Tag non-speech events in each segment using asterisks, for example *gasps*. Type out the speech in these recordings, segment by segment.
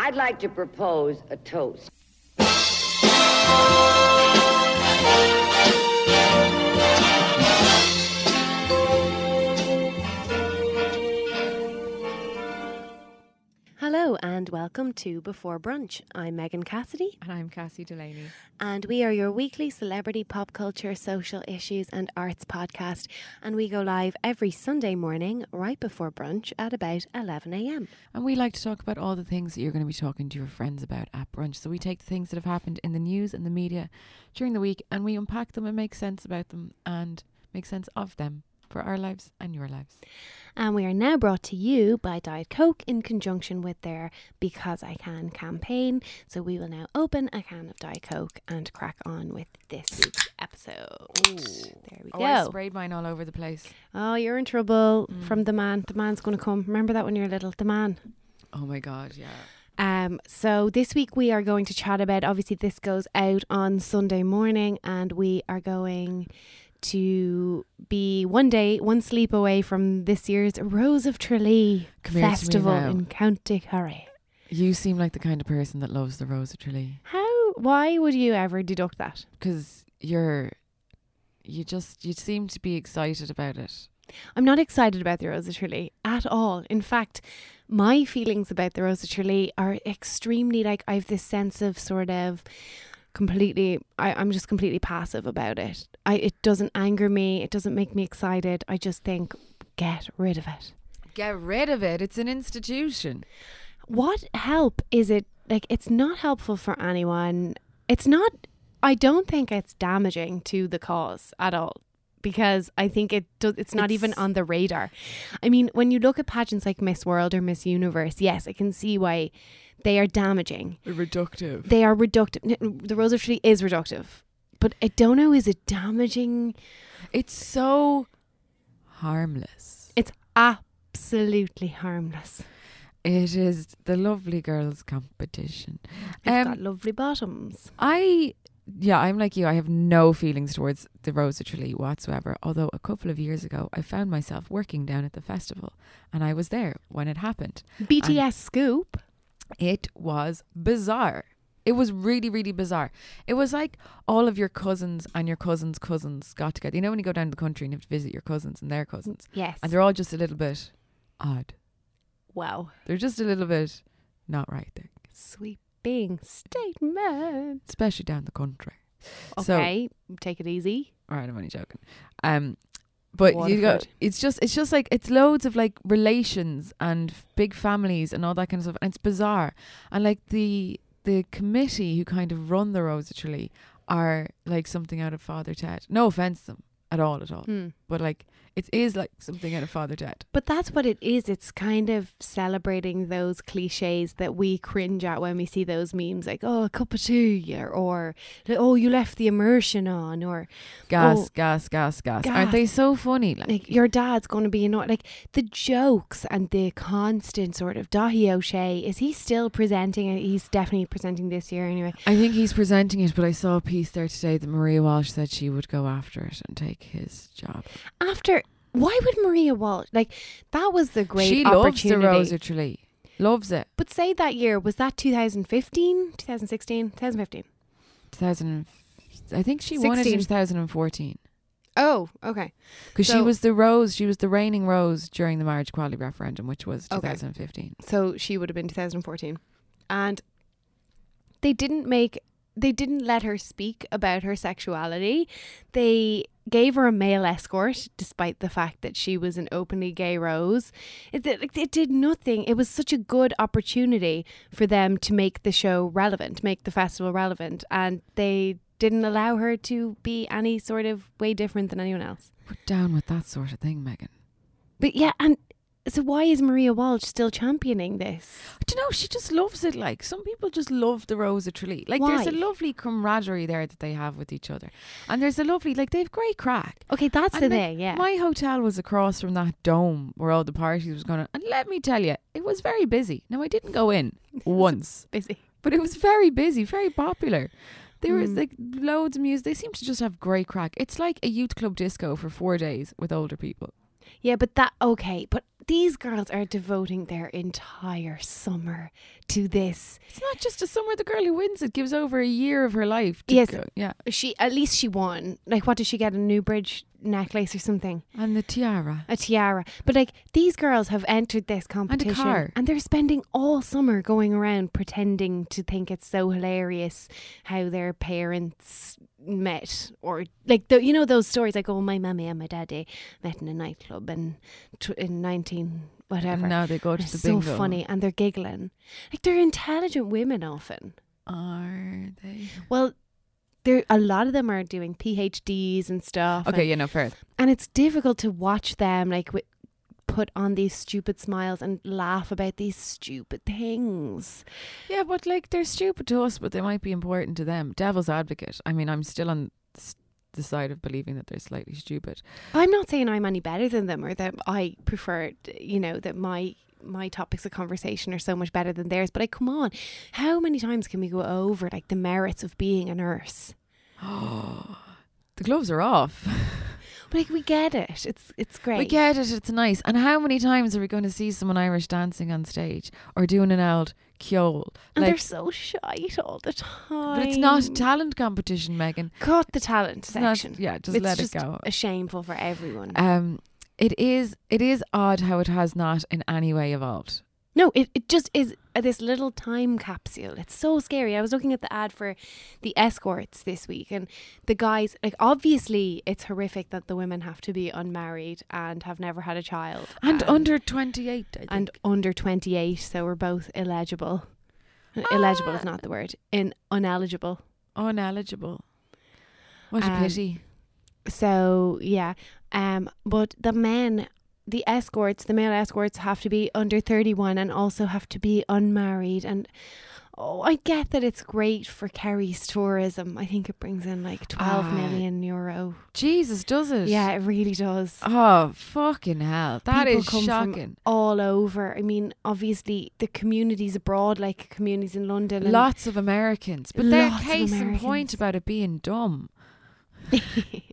I'd like to propose a toast. And welcome to Before Brunch. I'm Megan Cassidy And I'm Cassie Delaney. and we are your weekly celebrity pop culture, social issues and arts podcast and we go live every Sunday morning right before brunch at about 11am. And we like to talk about all the things that you're going to be talking to your friends about at brunch. So we take the things that have happened in the news and the media during the week and we unpack them and make sense about them and make sense of them for our lives and your lives. And we are now brought to you by Diet Coke in conjunction with their Because I Can campaign. So we will now open a can of Diet Coke and crack on with this week's episode. There we Oh, I sprayed mine all over the place. Oh, you're in trouble Mm. from the man. The man's going to come. Remember that when you're little? The man. Oh my God, yeah. Um, so this week we are going to chat about. Obviously, this goes out on Sunday morning, and we are going to be one day, one sleep away from this year's Rose of Tralee Come here to me festival in County Kerry. You seem like the kind of person that loves the Rose of Tralee How? Why would you ever deduct that? because you're, you just, you seem to be excited about it. I'm not excited about the Rose of Tralee at all. In fact, my feelings about the Rose of Tralee are extremely like I have this sense of sort of completely I, I'm just completely passive about it. I it doesn't anger me, it doesn't make me excited. I just think get rid of it. Get rid of it. It's an institution. What help is it like it's not helpful for anyone. It's not I don't think it's damaging to the cause at all because I think it does it's not even on the radar. I mean, when you look at pageants like Miss World or Miss Universe, yes, I can see why they are damaging. Reductive. They are reductive. The Rose of Tralee is reductive. But I don't know, is it damaging? It's so harmless. It's absolutely harmless. It is the lovely girls competition. It's Um, got lovely bottoms. I yeah, I'm like you. I have no feelings towards the Rose of Tralee whatsoever. Although a couple of years ago, I found myself working down at the festival, and I was there when it happened. BTS scoop. It was bizarre. It was really, really bizarre. It was like all of your cousins and your cousins' cousins got together. You know when you go down to the country and you have to visit your cousins and their cousins, Yes. and they're all just a little bit odd. wow. They're just a little bit not right there, Sweeping statement. especially down the country. So- Okay, take it easy. All right, I'm only joking. Um, but you got it's just, it's just like it's loads of like relations and f- big families and all that kind of stuff, and it's bizarre. And like the the committee who kind of run the Rose of Tralee are like something out of Father Ted. No offense to them at all, at all. Hmm. But like it is like something out of Father Ted. But that's what it is. It's kind of celebrating those cliches that we cringe at when we see those memes, like "oh, a cup of tea," or, or "oh, you left the immersion on," or Gas, Oh. gas, gas, gas, Aren't they so funny? Like, like your dad's going to be annoyed. Like the jokes and the constant sort of Dáithí Ó Sé. Is he still presenting it? He's definitely presenting this year anyway. I think he's presenting it, but I saw a piece there today that Maria Walsh said she would go after it and take his job. After why would Maria Walsh like that was the great she loves opportunity. the Rose of Tralee. Loves it. But say that year was that 2015, 2016, 2015. 2000 I think she won it 16. in 2014 Oh, okay. because she was the rose she was the reigning rose during the marriage equality referendum which was Okay. 2015 So she would have been 2014. And they didn't make they didn't let her speak about her sexuality. They gave her a male escort despite the fact that she was an openly gay rose. It, it, it did nothing. It was such a good opportunity for them to make the show relevant, make the festival relevant, and they didn't allow her to be any sort of way different than anyone else. put down with that sort of thing Megan But yeah, and so why is Maria Walsh still championing this? do you know she just loves it like some people just love the Rose of Tralee like there's a lovely camaraderie there that they have with each other and there's a lovely like they've great crack Okay, that's And, the like, thing, yeah. My hotel was across from that dome where all the parties was going on. And let me tell you, it was very busy. Now, I didn't go in *laughs* once, busy. but it was very busy, very popular. There was Mm. like loads of music. They seem to just have great crack. It's like a youth club disco for four days with older people. Yeah, but that okay, but these girls are devoting their entire summer to this. It's not just a summer. The girl who wins it gives over a year of her life. To Yes. go- yeah. She at least she won. Like, what did she get? A new bridge necklace or something? And the tiara. A tiara. But like these girls have entered this competition And a car. and they're spending all summer going around pretending to think it's so hilarious how their parents met or like the, you know those stories like oh my mummy and my daddy met in a nightclub in tw- in 19 whatever. And now they go to It's the so bingo. funny and they're giggling. Like they're intelligent women often. Are they? Well, there a lot of them are doing PhDs and stuff. Okay, and, yeah, no, fair. and it's difficult to watch them like put on these stupid smiles and laugh about these stupid things. Yeah, but like they're stupid to us, but they might be important to them. Devil's advocate. I mean, I'm still on the side of believing that they're slightly stupid. I'm not saying I'm any better than them or that I prefer, you know, that my my topics of conversation are so much better than theirs. But I come on, how many times can we go over like the merits of being a nurse? Oh *gasps* the gloves are off. But *laughs* like we get it. It's it's great. We get it. It's nice. And how many times are we going to see someone Irish dancing on stage or doing an old kjol? and they're so shite all the time. but it's not a talent competition, Megan. Cut the talent It's not- section. yeah, just it's let just it go. a shameful for everyone. Um, it is. It is odd how it has not in any way evolved. No, it, it just is this little time capsule. It's so scary. I was looking at the ad for the escorts this week, and the guys, like, obviously, it's horrific that the women have to be unmarried and have never had a child. And under twenty eight. I think. and under 28, so we're both illegible. Illegible is Ah. not the word. In uneligible. uneligible. What a Um, pity. So yeah, um, but the men, the escorts, the male escorts have to be under thirty-one and also have to be unmarried. And oh, I get that it's great for Kerry's tourism. I think it brings in like twelve Ah. million euro. Jesus, does it? Yeah, it really does. Oh fucking hell! That People is come from shocking. All over. I mean, obviously the communities abroad, like communities in London, Lots of Americans, but their case in point about it being dumb. *laughs*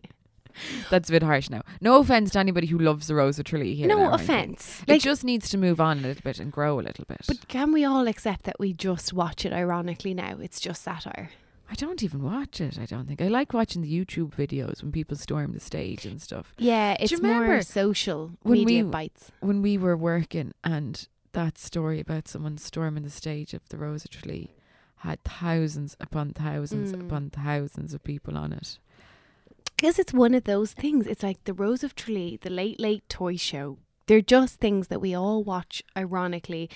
*laughs* That's a bit harsh now. No offense to anybody who loves the Rose of Tralee here. no now or anything. offense. It just needs to move on a little bit and grow a little bit. But can we all accept that we just watch it ironically now? It's just satire. I don't even watch it. I don't think I like watching the YouTube videos when people storm the stage and stuff. Yeah, it's more social when media we- bites. When we were working and that story about someone storming the stage of the Rose of Tralee had thousands upon thousands Mm. upon thousands of people on it. Because it's one of those things. It's like the Rose of Tralee, the Late Late Toy Show. They're just things that we all watch ironically.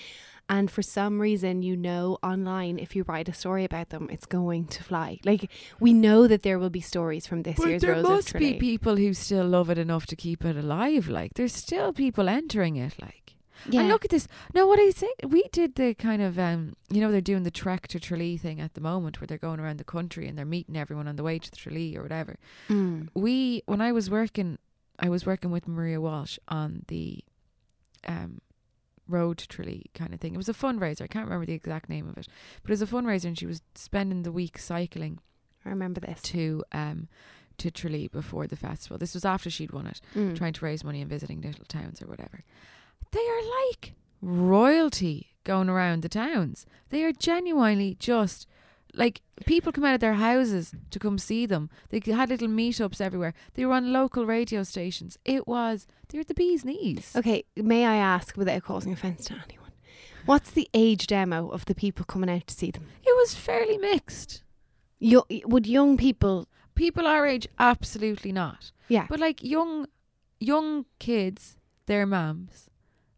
And for some reason, you know, online, if you write a story about them, it's going to fly. Like, we know that there will be stories from this But year's there Rose must of Tralee. There must be people who still love it enough to keep it alive. Like there's still people entering it. Like yeah. and look at this. No, what I say, we did the kind of um, you know, they're doing the trek to Tralee thing at the moment, where they're going around the country and they're meeting everyone on the way to the Tralee or whatever. Mm. We when I was working, I was working with Maria Walsh on the um road to Tralee kind of thing. It was a fundraiser. I can't remember the exact name of it, but it was a fundraiser, and she was spending the week cycling I remember this. to um to Tralee before the festival. This was after she'd won it, Mm. trying to raise money and visiting little towns or whatever. They are like royalty going around the towns. They are genuinely just like people come out of their houses to come see them. They had little meetups everywhere. They were on local radio stations. It was they're the bee's knees. Okay, may I ask, without causing offence to anyone, what's the age demo of the people coming out to see them? It was fairly mixed. Yo- would young people? People our age, absolutely not. Yeah, But like young, young kids, their mums,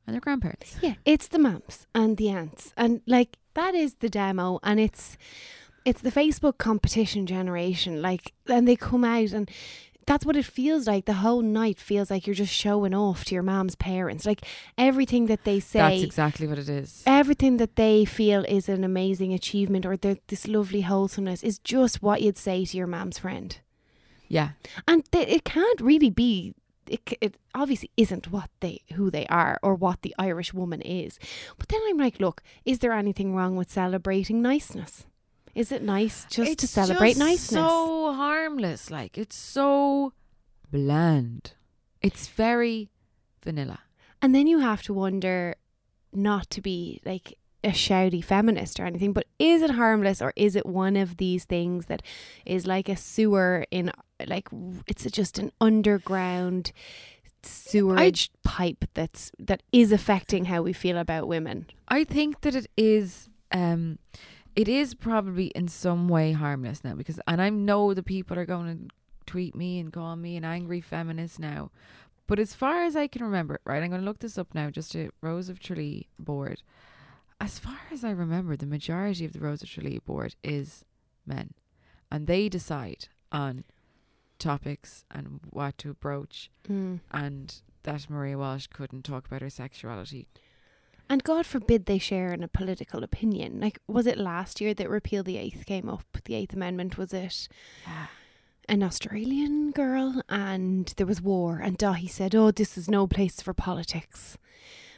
and their grandparents. yeah, it's the mums and the aunts, and like that is the demo, and it's it's the Facebook competition generation. Like, and they come out and. That's what it feels like. The whole night feels like you're just showing off to your mom's parents. Like everything that they say, That's exactly what it is. everything that they feel is an amazing achievement or this lovely wholesomeness is just what you'd say to your mom's friend. Yeah. and th- it can't really be it, it obviously isn't what they who they are or what the irish woman is but then i'm like look is there anything wrong with celebrating niceness is it nice just to celebrate just niceness So harmless, like it's so bland. It's very vanilla. And then you have to wonder not to be like a shouty feminist or anything, but is it harmless or is it one of these things that is like a sewer in like it's just an underground sewerage pipe that's that is affecting how we feel about women? I think that it is um it is probably in some way harmless now because and I know the people are going to tweet me and call me an angry feminist now. But as far as I can remember, right, I'm going to look this up now just a Rose of Tralee board. As far as I remember, the majority of the Rose of Tralee board is men. And they decide on topics and what to broach Mm. and that Maria Walsh couldn't talk about her sexuality. And God forbid they share in a political opinion. Like, was it last year that repeal the eighth came up? The Eighth Amendment was it? an Australian girl and there was war and Dáithí said, "Oh, this is no place for politics."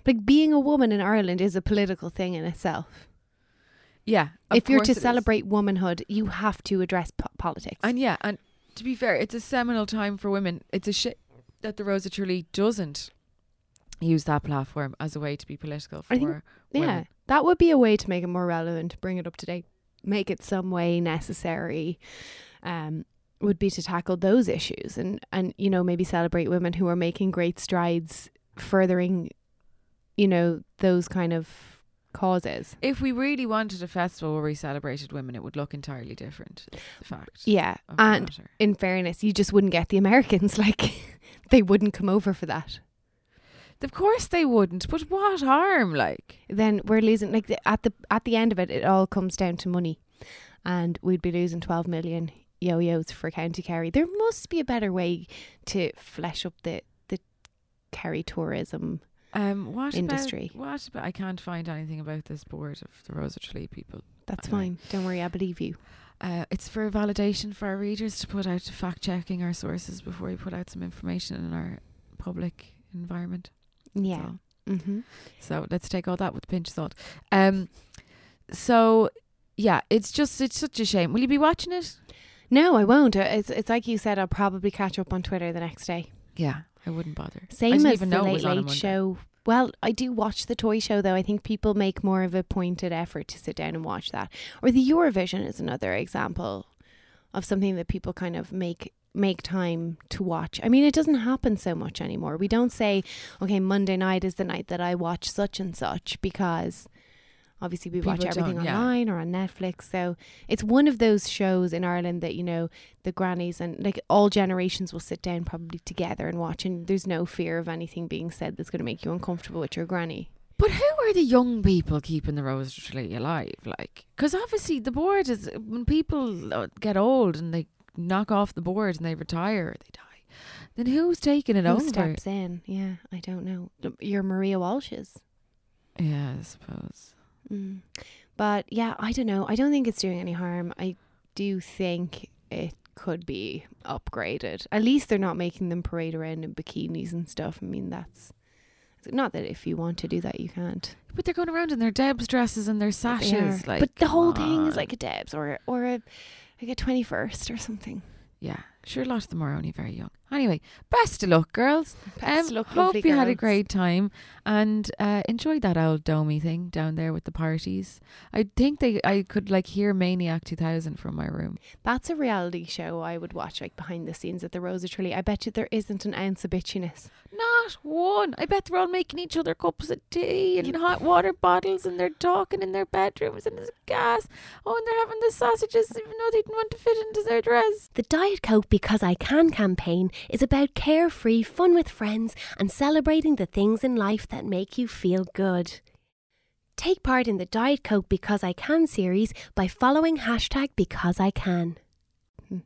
Like being a woman in Ireland is a political thing in itself. Yeah. of if you're to it is. celebrate womanhood, you have to address po- politics. And yeah, and to be fair, it's a seminal time for women. It's a shit that the Rosa Tralee doesn't use that platform as a way to be political for I think- yeah, women. that would be a way to make it more relevant, bring it up to date, make it some way necessary. Um, would be to tackle those issues and and you know maybe celebrate women who are making great strides furthering you know those kind of causes If we really wanted a festival where we celebrated women, it would look entirely different. Fact. yeah and in fairness you just wouldn't get the americans *laughs* like they wouldn't come over for that of course they wouldn't. But what harm? Like, then we're losing like the, at the at the end of it it all comes down to money and we'd be losing 12 million yo-yos for county kerry there must be a better way to flesh up the the kerry tourism um, what Industry. About, what about? I can't find anything about this board of the Rosa Tralee people. that's fine don't worry i believe you Uh, it's for validation for our readers to put out fact checking our sources before we put out some information in our public environment. yeah So, mm-hmm. so let's take all that with a pinch of salt. Um, so yeah, it's just it's such a shame. Will you be watching it? no i won't Uh, it's, it's like you said i'll probably catch up on twitter the next day Yeah, I wouldn't bother. Same as the Late was on a Late Show. Well, I do watch the toy show though. I think people make more of a pointed effort to sit down and watch that. Or the Eurovision is another example of something that people kind of make make time to watch. I mean, it doesn't happen so much anymore. We don't say, "Okay, Monday night is the night that I watch such and such," because obviously we watch everything yeah. online or on Netflix. So it's one of those shows in Ireland that you know the grannies and like all generations will sit down probably together and watch, and there's no fear of anything being said that's going to make you uncomfortable with your granny. But who are the young people keeping the Rose Tralee alive? Like, because obviously the board is when people uh, get old and they knock off the board and they retire, or they die. Then who's taking it Who over? steps in? Yeah, I don't know. Your Maria Walsh's. Yeah, I suppose. Mm. But yeah, I don't know. I don't think it's doing any harm. I do think it could be upgraded. At least they're not making them parade around in bikinis and stuff. I mean, that's not that if you want to do that, you can't. But they're going around in their Debs dresses and their sashes. Like, but the whole thing is like a Debs or or a like a twenty first or something. yeah, sure. A lot of them are only very young. Anyway, best of luck, girls. Best Um, luck, hope lovely you had a great time and uh, enjoyed that old domey thing down there with the parties. I think they I could like hear Maniac 2000 from my room. That's a reality show I would watch, like behind the scenes at the Rosa Tralee. I bet you there isn't an ounce of bitchiness. Not one. I bet they're all making each other cups of tea and hot water bottles and they're talking in their bedrooms and there's gas. Oh, and they're having the sausages even though they didn't want to fit into their dress. The Diet Coke Because I Can campaign is about carefree fun with friends and celebrating the things in life that make you feel good. Take part in the Diet Coke Because I Can series by following hashtag Because I Can. *laughs*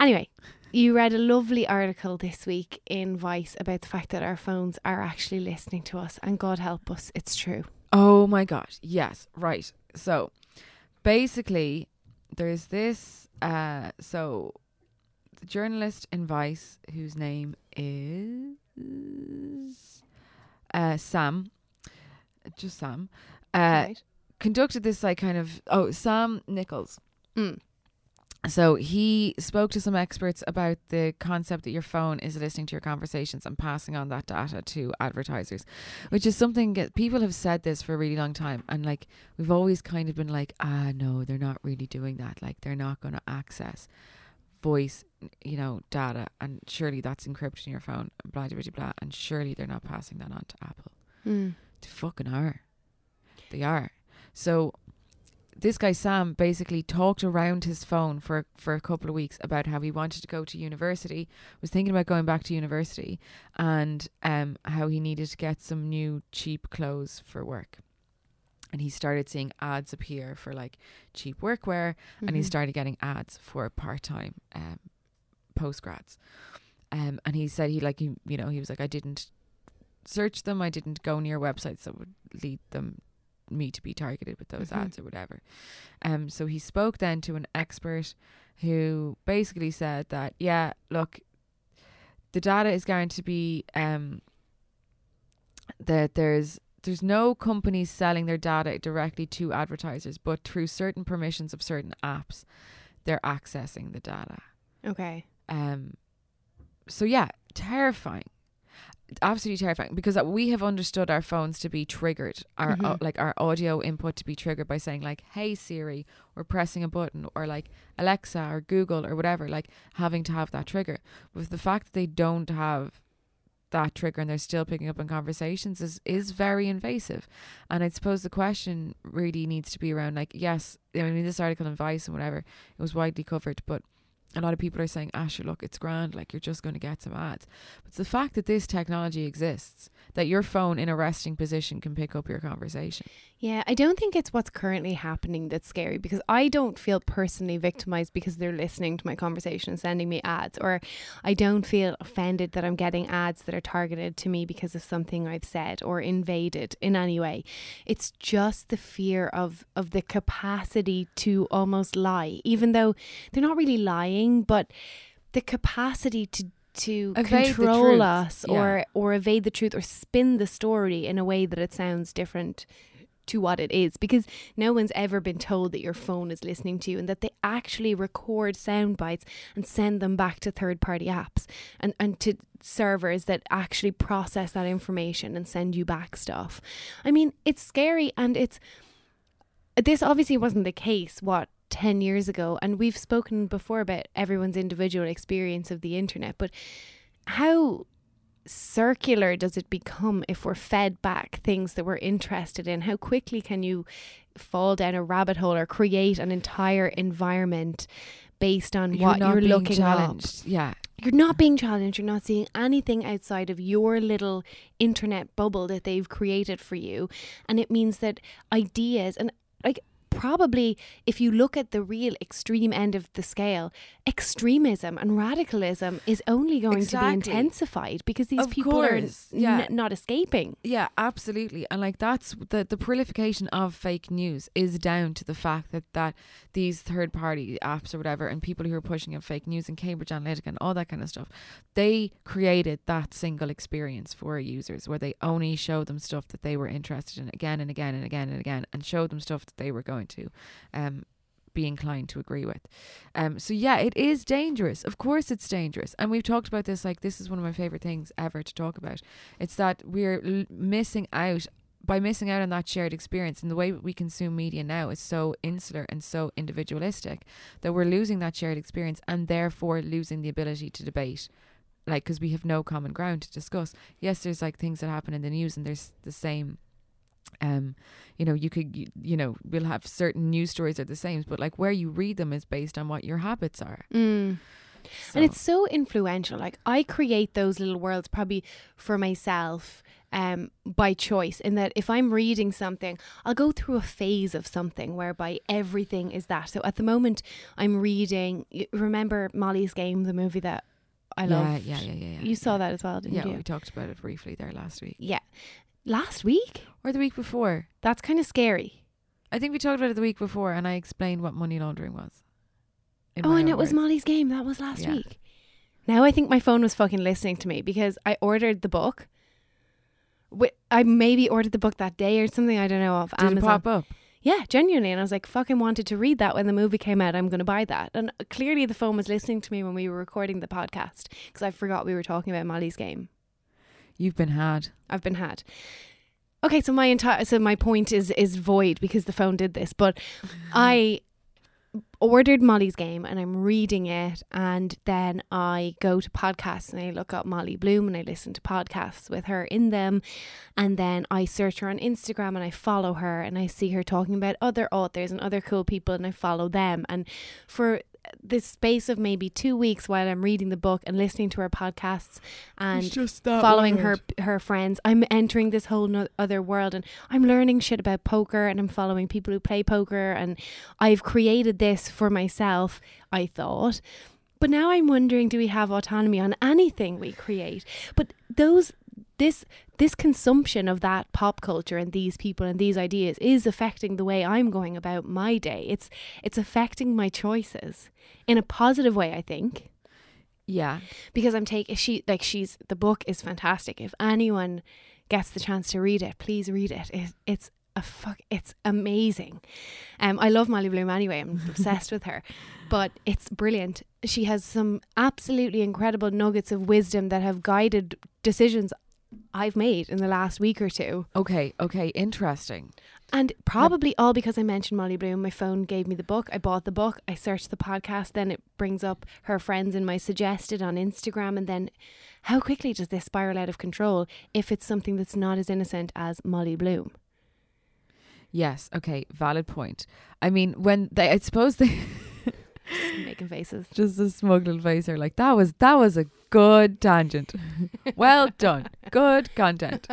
Anyway, you read a lovely article this week in Vice about the fact that our phones are actually listening to us, and God help us, it's true. Oh my God. Yes, right. So basically there's this uh so the journalist in Vice whose name is uh Sam just Sam uh right? conducted this like kind of oh Sam Nichols Mm. So he spoke to some experts about the concept that your phone is listening to your conversations and passing on that data to advertisers, which is something that people have said this for a really long time. And like we've always kind of been like, ah, no, they're not really doing that. Like they're not going to access voice, you know, data, and surely that's encrypted in your phone, blah blah blah blah, and surely they're not passing that on to Apple. Mm. They fucking are. They are. So this guy Sam basically talked around his phone for for a couple of weeks about how he wanted to go to university, was thinking about going back to university, and um how he needed to get some new cheap clothes for work. And he started seeing ads appear for like cheap workwear, and he Mhm. started getting ads for part time um, post grads. Um, and he said he like he you know he was like I didn't search them, I didn't go near websites that would lead them me to be targeted with those Mhm. ads or whatever. Um, so he spoke then to an expert who basically said that yeah, look, the data is going to be um that there's there's no companies selling their data directly to advertisers, but through certain permissions of certain apps, they're accessing the data. Okay. Um, so yeah, terrifying, absolutely terrifying because uh, we have understood our phones to be triggered, our Mhm. uh, like our audio input to be triggered by saying like, "Hey Siri," or pressing a button, or like Alexa or Google or whatever, like having to have that trigger. With the fact that they don't have that trigger and they're still picking up on conversations is is very invasive. And I suppose the question really needs to be around like, yes, I mean this article in Vice and whatever, it was widely covered, but a lot of people are saying, Asher, look, it's grand, like you're just going to get some ads. But it's the fact that this technology exists, that your phone in a resting position can pick up your conversation. Yeah, I don't think it's what's currently happening that's scary because I don't feel personally victimized because they're listening to my conversation and sending me ads, or I don't feel offended that I'm getting ads that are targeted to me because of something I've said or invaded in any way. It's just the fear of of the capacity to almost lie, even though they're not really lying, but the capacity to to Evade control us yeah. or or evade the truth or spin the story in a way that it sounds different to what it is because no one's ever been told that your phone is listening to you and that they actually record sound bites and send them back to third party apps and, and to servers that actually process that information and send you back stuff. I mean, it's scary and it's this obviously wasn't the case what 10 years ago and we've spoken before about everyone's individual experience of the internet but how circular does it become if we're fed back things that we're interested in? How quickly can you fall down a rabbit hole or create an entire environment based on what not you're looking challenged. Yeah. You're not being challenged. You're not seeing anything outside of your little internet bubble that they've created for you. And it means that ideas and like probably if you look at the real extreme end of the scale, extremism and radicalism is only going Exactly. to be intensified because these Of people course, are n- yeah. not escaping. Yeah, absolutely. And like that's the the proliferation of fake news is down to the fact that that these third party apps or whatever and people who are pushing out fake news and Cambridge Analytica and all that kind of stuff, they created that single experience for users where they only show them stuff that they were interested in again and again and again and again and showed them stuff that they were going to um be inclined to agree with. Um, so yeah, it is dangerous. Of course, it's dangerous, and we've talked about this. Like this is one of my favorite things ever to talk about. It's that we're l- missing out by missing out on that shared experience, and the way we consume media now is so insular and so individualistic that we're losing that shared experience, and therefore losing the ability to debate. Like, because we have no common ground to discuss. Yes, there's like things that happen in the news, and there's the same um you know you could you, you know we'll have certain news stories are the same but like where you read them is based on what your habits are Mm. So- And it's so influential. Like I create those little worlds probably for myself um, by choice. In that if I'm reading something, I'll go through a phase of something whereby everything is that. So at the moment, I'm reading. Remember Molly's Game, the movie that I yeah, love. yeah yeah yeah yeah You saw that as well, didn't yeah you? Yeah, we talked about it briefly there last week Yeah. Last week. or the week before That's kind of scary. I think we talked about it the week before and I explained what money laundering was Oh, and it was. Molly's Game. That was last Yeah. week. Now I think my phone was fucking listening to me because I ordered the book. I maybe ordered the book that day or something. I don't know of did Amazon. it pop up Yeah, genuinely. And I was like, fucking wanted to read that when the movie came out. I'm going to buy that. And clearly the phone was listening to me when we were recording the podcast because I forgot we were talking about Molly's game. You've been had. I've been had. Okay, so my entire so my point is is void because the phone did this, but *laughs* I ordered Molly's game and I'm reading it and then I go to podcasts and I look up Molly Bloom and I listen to podcasts with her in them and then I search her on Instagram and I follow her and I see her talking about other authors and other cool people and I follow them and for this space of maybe two weeks while I'm reading the book and listening to her podcasts and just following her her friends. I'm entering this whole no- other world and I'm learning shit about poker and I'm following people who play poker and I've created this for myself, I thought. But now I'm wondering do we have autonomy on anything we create? But those this this consumption of that pop culture and these people and these ideas is affecting the way I'm going about my day. It's it's affecting my choices in a positive way, I think Yeah. because I'm taking she like she's the book is fantastic. If anyone gets the chance to read it, please read it. it it's a fuck it's amazing. Um I love Molly Bloom anyway. I'm *laughs* obsessed with her. But it's brilliant. She has some absolutely incredible nuggets of wisdom that have guided decisions I've made in the last week or two. Okay. Okay. Interesting. And probably all because I mentioned Molly Bloom, my phone gave me the book. I bought the book. I searched the podcast. Then it brings up her friends in my suggested on Instagram. And then how quickly does this spiral out of control if it's something that's not as innocent as Molly Bloom? Yes. Okay. Valid point. I mean, when they, I suppose they. *laughs* Just making faces. just a smug little face are like that was that was a good tangent. *laughs* Well done. Good content.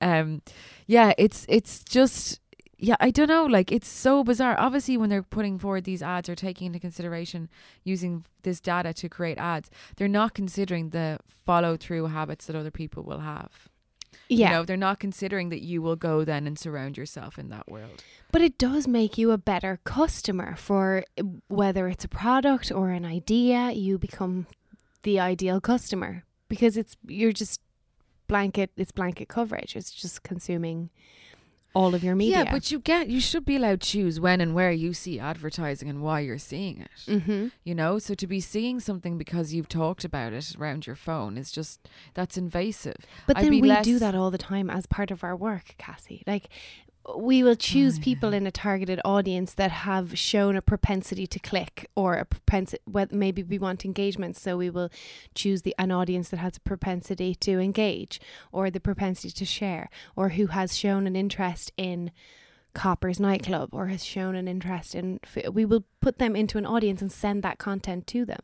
Um yeah it's it's just yeah i don't know like it's so bizarre. Obviously when they're putting forward these ads or taking into consideration using this data to create ads they're not considering the follow through habits that other people will have Yeah. you know they're not considering that you will go then and surround yourself in that world But it does make you a better customer for uh, whether it's a product or an idea, you become the ideal customer because it's you're just blanket it's blanket coverage. It's just consuming all of your media. yeah but you get you should be allowed to choose when and where you see advertising and why you're seeing it mm-hmm. you know so to be seeing something because you've talked about it around your phone is just that's invasive But I'd then we less- do that all the time as part of our work, Cassie. Like we will choose Oh, people in a targeted audience that have shown a propensity to click or a propensity maybe we want engagement so we will choose the an audience that has a propensity to engage or the propensity to share or who has shown an interest in Copper's nightclub or has shown an interest in we will put them into an audience and send that content to them.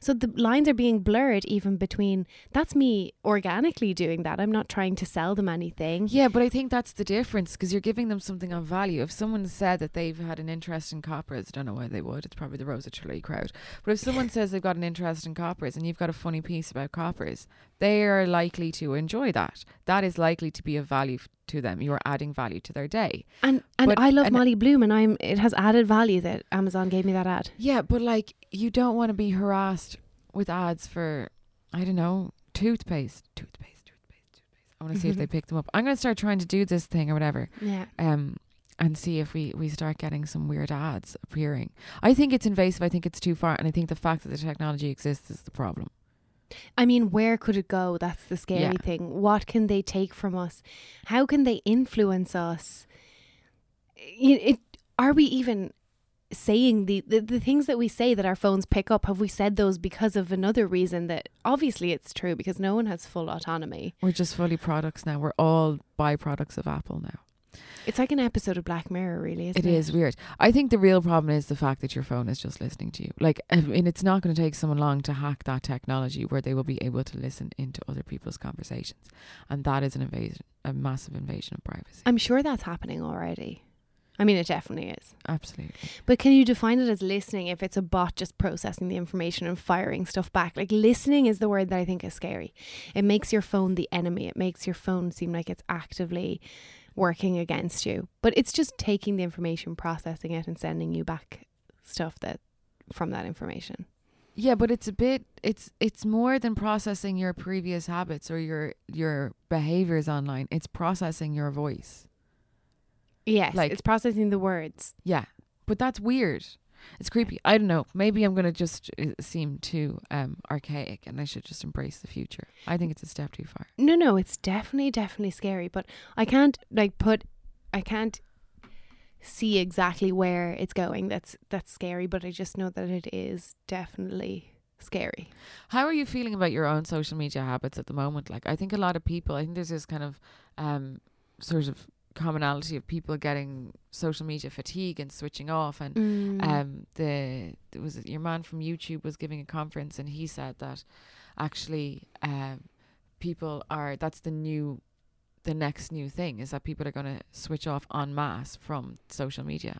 So the lines are being blurred even between that's me organically doing that. I'm not trying to sell them anything. Yeah but i think that's the difference because you're giving them something of value. If someone said that they've had an interest in coppers I don't know why they would it's probably the Rosa Tralee crowd but if someone says they've got an interest in coppers and you've got a funny piece about coppers they are likely to enjoy that. That is likely to be of value to them. You are adding value to their day. And and But- i love and- molly bloom and i'm it has added value that amazon gave me that ad Yeah, but like you don't want to be harassed with ads for I don't know toothpaste, toothpaste, toothpaste, toothpaste. I want to see if they pick them up. I'm gonna start trying to do this thing or whatever, yeah um, and see if we we start getting some weird ads appearing. I think it's invasive. I think it's too far, and I think the fact that the technology exists is the problem. I mean, where could it go? That's the scary Yeah. thing. What can they take from us? How can they influence us? It, it, are we even saying the, the the things that we say that our phones pick up? Have we said those because of another reason that obviously it's true because no one has full autonomy. We're just fully products now. We're all byproducts of Apple now. It's like an episode of Black Mirror, really. Isn't It it is weird. I think the real problem is the fact that your phone is just listening to you. Like, I mean, it's not going to take someone long to hack that technology where they will be able to listen into other people's conversations, and that is an invasion, a massive invasion of privacy. I'm sure that's happening already. I mean, it definitely is. Absolutely. But can you define it as listening if it's a bot just processing the information and firing stuff back? Like listening is the word that I think is scary. It makes your phone the enemy. It makes your phone seem like it's actively working against you. But it's just taking the information, processing it and sending you back stuff that from that information. Yeah, but it's a bit. It's it's more than processing your previous habits or your your behaviors online. It's processing your voice. Yes, Like- it's processing the words. Yeah, but that's weird. It's creepy. I don't know. Maybe I'm gonna just uh, seem too um, archaic, and I should just embrace the future. I think it's a step too far. No, no, it's definitely, definitely scary. But I can't like put, I can't see exactly where it's going. That's that's scary. But I just know that it is definitely scary. How are you feeling about your own social media habits at the moment? Like, I think a lot of people. I think there's this kind of um, sort of commonality of people getting social media fatigue and switching off and Mm. um the there was your man from YouTube was giving a conference and he said that actually um people are that's the new the next new thing is that people are going to switch off en masse from social media.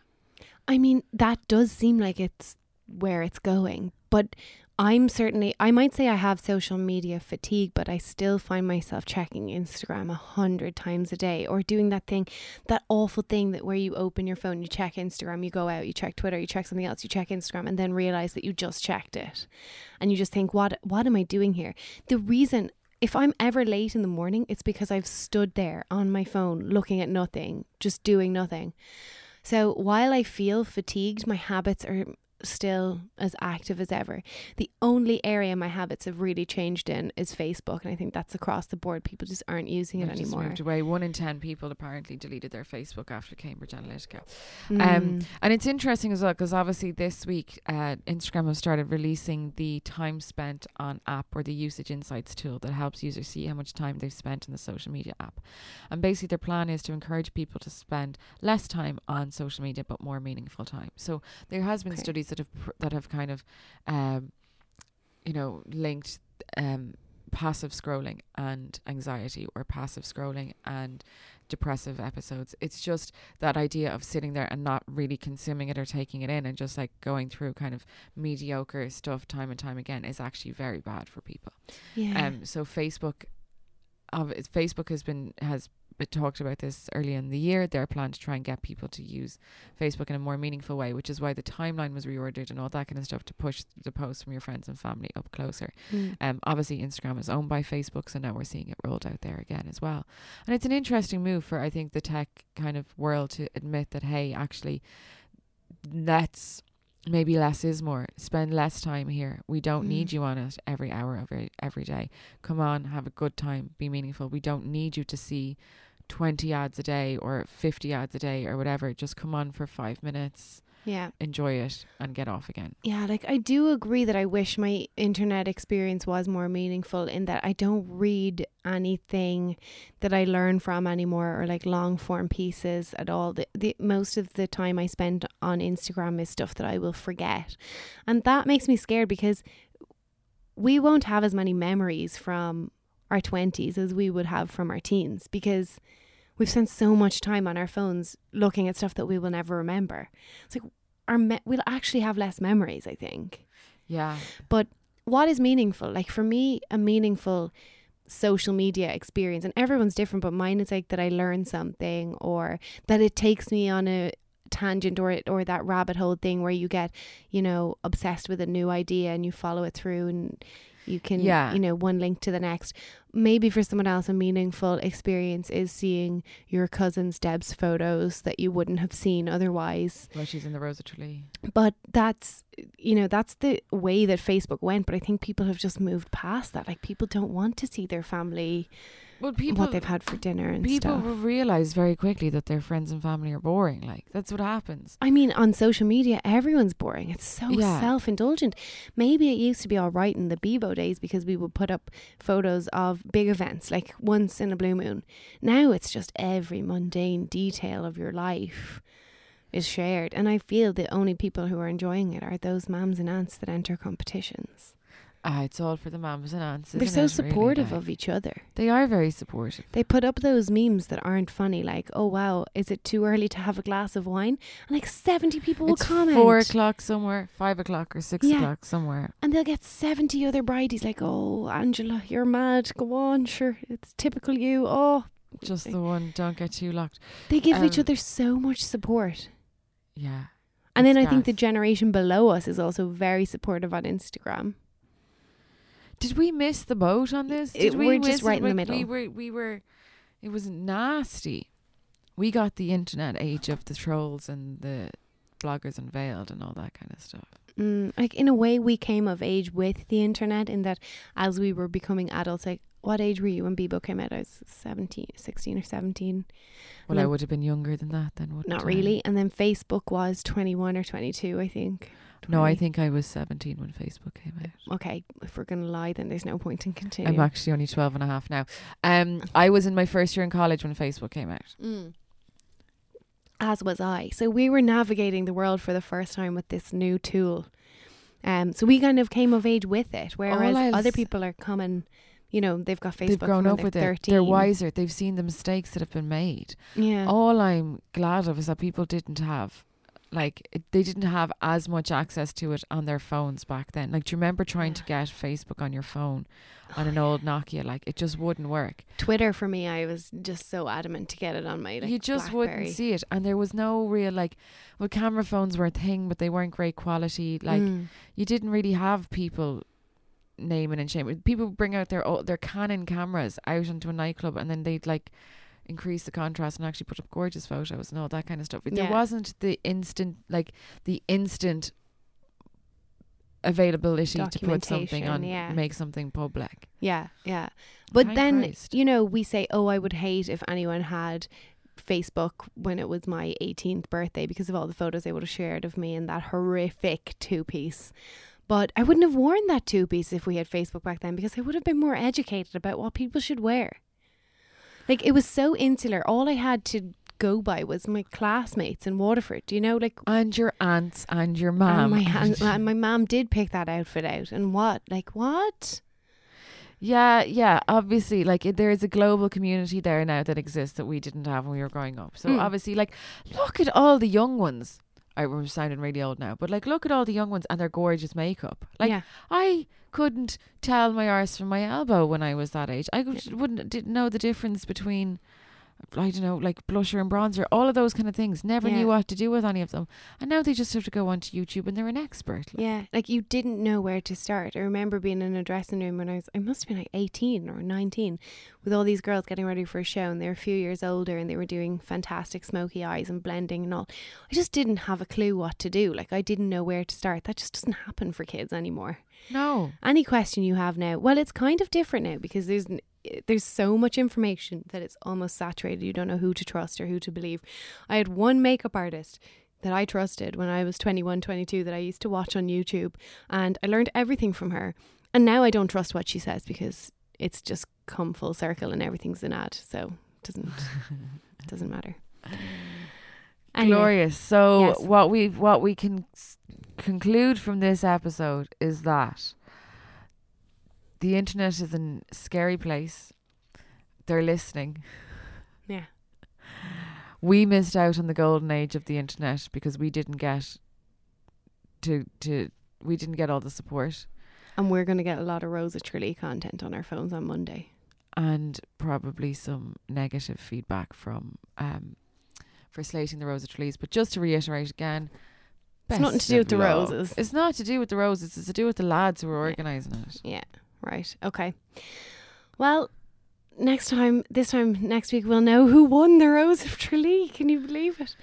I mean, that does seem like it's where it's going. But I'm certainly, I might say I have social media fatigue, but I still find myself checking Instagram a hundred times a day or doing that thing, that awful thing that where you open your phone, you check Instagram, you go out, you check Twitter, you check something else, you check Instagram, and then realize that you just checked it. And you just think, what, what am I doing here? The reason if I'm ever late in the morning, it's because I've stood there on my phone looking at nothing, just doing nothing. So while I feel fatigued, my habits are still as active as ever. The only area my habits have really changed in is Facebook, and I think that's across the board. People just aren't using it anymore. moved away. One in ten people apparently deleted their Facebook after Cambridge Analytica. Mm. Um, and it's interesting as well because obviously this week uh, Instagram have started releasing the time spent on app or the usage insights tool that helps users see how much time they've spent in the social media app. And basically their plan is to encourage people to spend less time on social media but more meaningful time. So there has been Okay. studies that have pr- that have kind of um, you know linked um, passive scrolling and anxiety or passive scrolling and depressive episodes. It's just that idea of sitting there and not really consuming it or taking it in and just like going through kind of mediocre stuff time and time again is actually very bad for people. yeah. Um so Facebook of Facebook has been has been talked about this early in the year. Their plan to try and get people to use Facebook in a more meaningful way, which is why the timeline was reordered and all that kind of stuff to push the posts from your friends and family up closer. Mm. Um, obviously, Instagram is owned by Facebook, so now we're seeing it rolled out there again as well. And it's an interesting move for, I think, the tech kind of world to admit that, hey, actually, let's maybe less is more. Spend less time here. We don't Mm. need you on it every hour of every, every day. Come on, have a good time, be meaningful. We don't need you to see 20 ads a day or 50 ads a day or whatever. Just come on for five minutes, yeah. enjoy it, and get off again. Yeah, like I do agree that I wish my internet experience was more meaningful in that I don't read anything that I learn from anymore or like long form pieces at all. The, the most of the time I spend on Instagram is stuff that I will forget. And that makes me scared because we won't have as many memories from our 20s as we would have from our teens because we've spent so much time on our phones looking at stuff that we will never remember. It's like our me- we'll actually have less memories, I think. Yeah. But what is meaningful? Like for me, a meaningful social media experience, and everyone's different, but mine is like that I learn something or that it takes me on a tangent or or that rabbit hole thing where you get, you know, obsessed with a new idea and you follow it through and you can Yeah. you know one link to the next maybe for someone else a meaningful experience is seeing your cousin's deb's photos that you wouldn't have seen otherwise Well, she's in the Rosa Tralee. but that's you know that's the way that facebook went but i think people have just moved past that like people don't want to see their family Well, people what they've had for dinner and people stuff will realize very quickly that their friends and family are boring. Like that's what happens. I mean, on social media, everyone's boring. It's so Yeah. self indulgent. Maybe it used to be all right in the Bebo days because we would put up photos of big events, like once in a blue moon. Now it's just every mundane detail of your life is shared. And I feel the only people who are enjoying it are those mums and aunts that enter competitions. Ah, it's all for the mums and aunts. They're so really? supportive Like, of each other. They are very supportive. They put up those memes that aren't funny, like, oh wow, is it too early to have a glass of wine? And like 70 people will comment. four o'clock somewhere, five o'clock or six Yeah. o'clock somewhere. And they'll get 70 other brides like, oh, Angela, you're mad. Go on, sure. It's typical you. Oh, Just the one. Don't get too locked. they give each Um, other so much support. Yeah. And then it's I think the generation below us is also very supportive on Instagram. Did we miss the boat on this? It- we we're just miss it? right in the Like, We middle. were. We were. It was nasty. we got the internet age of the trolls and the bloggers unveiled and all that kind of stuff. Mm, like in a way, we came of age with the internet in that as we were becoming adults, like what age were you when Bebo came out? I was 17, 16 or 17. Well, I would have been younger than that then, wouldn't Not I? really. And then Facebook was 21 or 22, I think. No, I think I was 17 when Facebook came out. Okay, if we're going to lie, then there's no point in continuing. I'm actually only 12 and a half now. Um, I was in my first year in college when Facebook came out. Mm. As was I. So we were navigating the world for the first time with this new tool. Um, so we kind of came of age with it, whereas other people are coming. You know, they've got Facebook. They've grown up with it. 13. They're wiser. They've seen the mistakes that have been made. Yeah. All I'm glad of is that people didn't have, like, it, they didn't have as much access to it on their phones back then. Like, do you remember trying to get Facebook on your phone *sighs* on an old Nokia? Like, it just wouldn't work. Twitter for me, I was just so adamant to get it on my. Like, you just Blackberry. wouldn't see it, and there was no real like. Well, camera phones were a thing, but they weren't great quality. Like, Mm. you didn't really have people naming and shaming. People bring out their o- their Canon cameras out into a nightclub, and then they'd like increase the contrast and actually put up gorgeous photos and all that kind of stuff. There wasn't the instant like the instant availability to put something on, yeah. make something public. Yeah, yeah. But Thank then, Christ. you know, we say, oh, I would hate if anyone had Facebook when it was my 18th birthday because of all the photos they would have shared of me in that horrific two piece. But I wouldn't have worn that two piece if we had Facebook back then because I would have been more educated about what people should wear. Like, it was so insular. All I had to go by was my classmates in Waterford. You know, like, And your aunts and your and mum. my, and, and my mom did pick that outfit out. And what? Like, what? Yeah, yeah. Obviously, like it, there is a global community there now that exists that we didn't have when we were growing up. So Mm. obviously, like, look at all the young ones. I we're sounding really old now, but like, look at all the young ones and their gorgeous makeup. Like, yeah. I couldn't tell my arse from my elbow when I was that age. I wouldn't didn't know the difference between. I don't know, like blusher and bronzer, all of those kind of things. Never Yeah. knew what to do with any of them, and now they just have to go onto YouTube and they're an expert. like. Yeah, like you didn't know where to start. I remember being in a dressing room when I was, I must have been like 18 or 19, with all these girls getting ready for a show, and they were a few years older and they were doing fantastic smoky eyes and blending and all. I just didn't have a clue what to do. Like, I didn't know where to start. That just doesn't happen for kids anymore. No, Any question you have now, well, it's kind of different now because there's there's so much information that it's almost saturated. You don't know who to trust or who to believe. I had one makeup artist that I trusted when I was 21, 22 that I used to watch on YouTube and I learned everything from her. And now I don't trust what she says because it's just come full circle and everything's an ad. So it doesn't doesn't matter. *laughs* Anyway, glorious. So Yes. what we what we can conclude from this episode is that the internet is a scary place. They're listening. Yeah. We missed out on the golden age of the internet because we didn't get to to we didn't get all the support And we're going to get a lot of Rosa Tralee content on our phones on Monday. and probably some negative feedback from um for slating the Rosa Tralees. But just to reiterate again, It's nothing to do with the luck. roses. It's not to do with the roses. It's to do with the lads who are organising it. Yeah, right. Okay. Well, next time, this time next week, we'll know who won the Rose of Tralee. Can you believe it?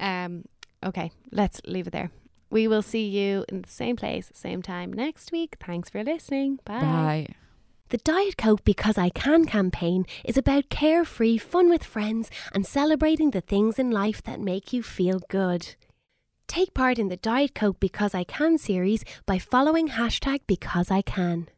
Um. Okay, let's leave it there. We will see you in the same place, same time next week. Thanks for listening. Bye. Bye. The Diet Coke Because I Can campaign is about carefree fun with friends and celebrating the things in life that make you feel good. Take part in the Diet Coke Because I Can series by following hashtag Because I Can.